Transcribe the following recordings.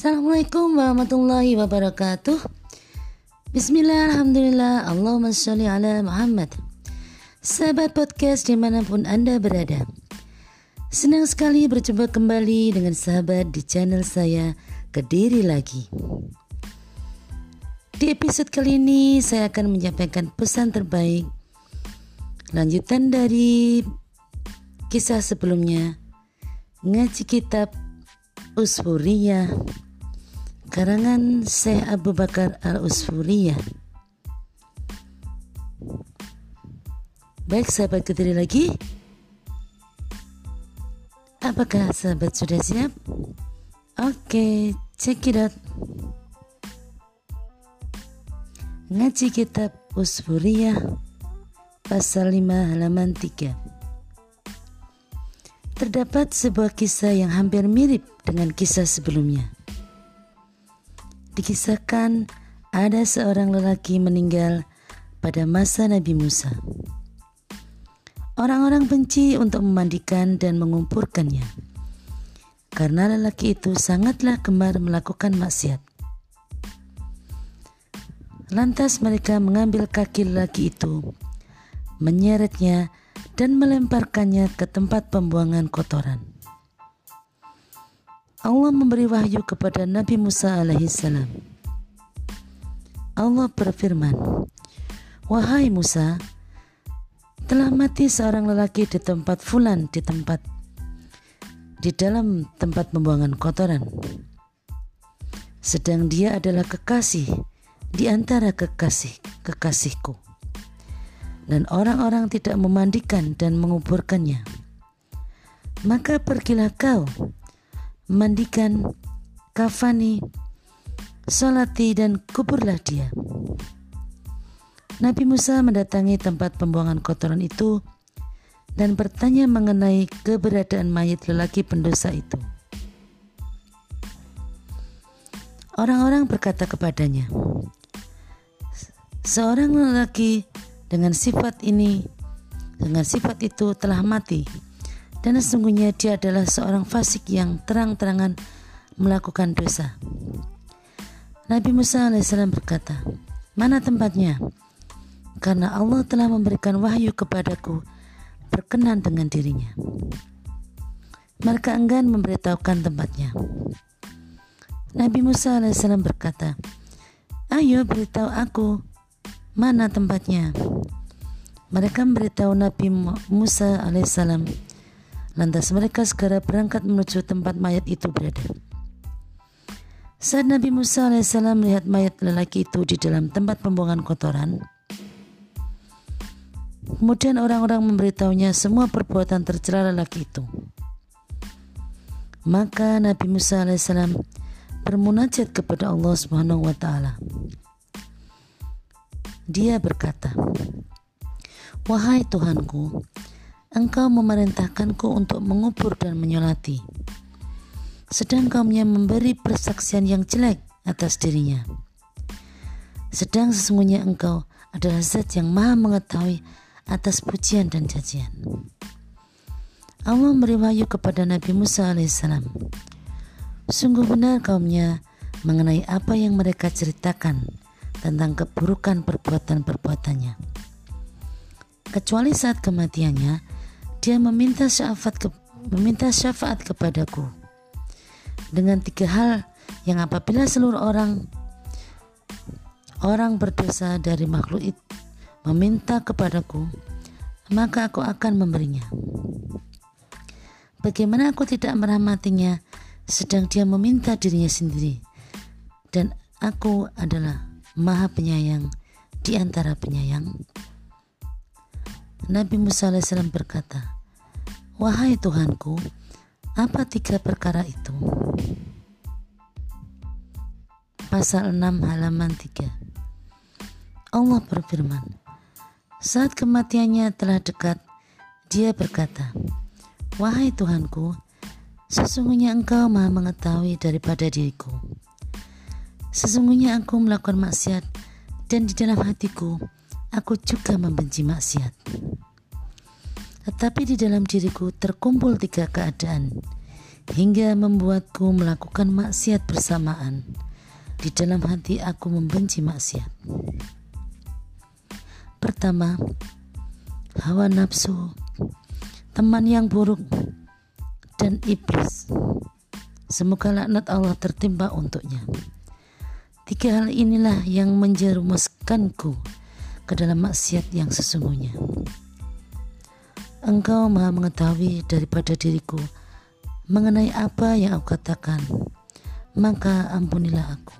Assalamualaikum warahmatullahi wabarakatuh. Bismillah, Alhamdulillah, Allahumma sholli ala Muhammad. Sahabat podcast di mana pun Anda berada. Senang sekali berjumpa kembali dengan sahabat di channel saya Kediri Lagi. Di episode kali ini saya akan menyampaikan pesan terbaik Lanjutan dari kisah sebelumnya Ngaji kitab Usfuriyah karangan Syekh Abu Bakar Al-Usfuriyah Baik sahabat kediri lagi. Apakah sahabat sudah siap? Oke, check it out. Ngaji kitab Usfuriyah Pasal 5 halaman 3 terdapat sebuah kisah yang hampir mirip dengan kisah sebelumnya. Dikisahkan ada seorang lelaki meninggal pada masa Nabi Musa. Orang-orang benci untuk memandikan dan mengumpurkannya karena lelaki itu sangatlah gemar melakukan maksiat. Lantas mereka mengambil kaki lelaki itu, menyeretnya dan melemparkannya ke tempat pembuangan kotoran. Allah memberi wahyu kepada Nabi Musa alaihissalam. Allah berfirman, Wahai Musa, telah mati seorang lelaki di tempat fulan di tempat di dalam tempat pembuangan kotoran. Sedang dia adalah kekasih di antara kekasih kekasihku dan orang-orang tidak memandikan dan menguburkannya. Maka pergilah kau, mandikan, kafani, solati dan kuburlah dia. Nabi Musa mendatangi tempat pembuangan kotoran itu dan bertanya mengenai keberadaan mayat lelaki pendosa itu. Orang-orang berkata kepadanya, "Seorang lelaki dengan sifat ini, dengan sifat itu telah mati. Dan sesungguhnya dia adalah seorang fasik yang terang-terangan melakukan dosa. Nabi Musa alaihissalam berkata, Mana tempatnya? Karena Allah telah memberikan wahyu kepadaku berkenan dengan dirinya. Mereka enggan memberitahukan tempatnya. Nabi Musa alaihissalam berkata, Ayo beritahu aku mana tempatnya? Mereka memberitahu Nabi Musa alaihissalam. Lantas mereka segera berangkat menuju tempat mayat itu berada. Saat Nabi Musa alaihissalam melihat mayat lelaki itu di dalam tempat pembuangan kotoran, kemudian orang-orang memberitahunya semua perbuatan tercela lelaki itu. Maka Nabi Musa alaihissalam bermunajat kepada Allah Subhanahu wa taala. Dia berkata, Wahai Tuhanku, Engkau memerintahkanku untuk mengubur dan menyolati. Sedang kaumnya memberi persaksian yang jelek atas dirinya. Sedang sesungguhnya engkau adalah zat yang maha mengetahui atas pujian dan cacian. Allah memberi wahyu kepada Nabi Musa alaihissalam. Sungguh benar kaumnya mengenai apa yang mereka ceritakan tentang keburukan perbuatan-perbuatannya. Kecuali saat kematiannya, dia meminta syafaat ke, meminta syafaat kepadaku dengan tiga hal yang apabila seluruh orang orang berdosa dari makhluk itu meminta kepadaku, maka aku akan memberinya. Bagaimana aku tidak merahmatinya sedang dia meminta dirinya sendiri dan aku adalah maha penyayang di antara penyayang? Nabi Musa AS berkata, Wahai Tuhanku, apa tiga perkara itu? Pasal 6 halaman 3 Allah berfirman, saat kematiannya telah dekat, dia berkata, Wahai Tuhanku, sesungguhnya engkau maha mengetahui daripada diriku Sesungguhnya aku melakukan maksiat dan di dalam hatiku aku juga membenci maksiat. Tetapi di dalam diriku terkumpul tiga keadaan. hingga membuatku melakukan maksiat bersamaan. Di dalam hati aku membenci maksiat. Pertama, hawa nafsu, teman yang buruk, dan iblis. Semoga laknat Allah tertimpa untuknya. Tiga hal inilah yang menjerumuskanku ke dalam maksiat yang sesungguhnya. Engkau maha mengetahui daripada diriku mengenai apa yang aku katakan, maka ampunilah aku.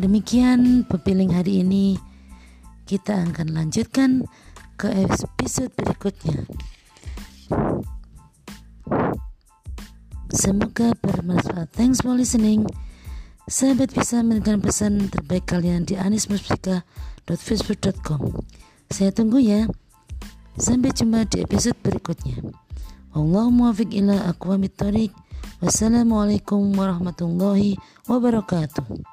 Demikian pepiling hari ini kita akan lanjutkan ke episode berikutnya. Semoga bermanfaat. Thanks for listening. Sahabat bisa memberikan pesan terbaik kalian di anismuspika.facebook.com. Saya tunggu ya. Sampai jumpa di episode berikutnya. Allahumma muwafiq ila aqwamit. Wassalamualaikum warahmatullahi wabarakatuh.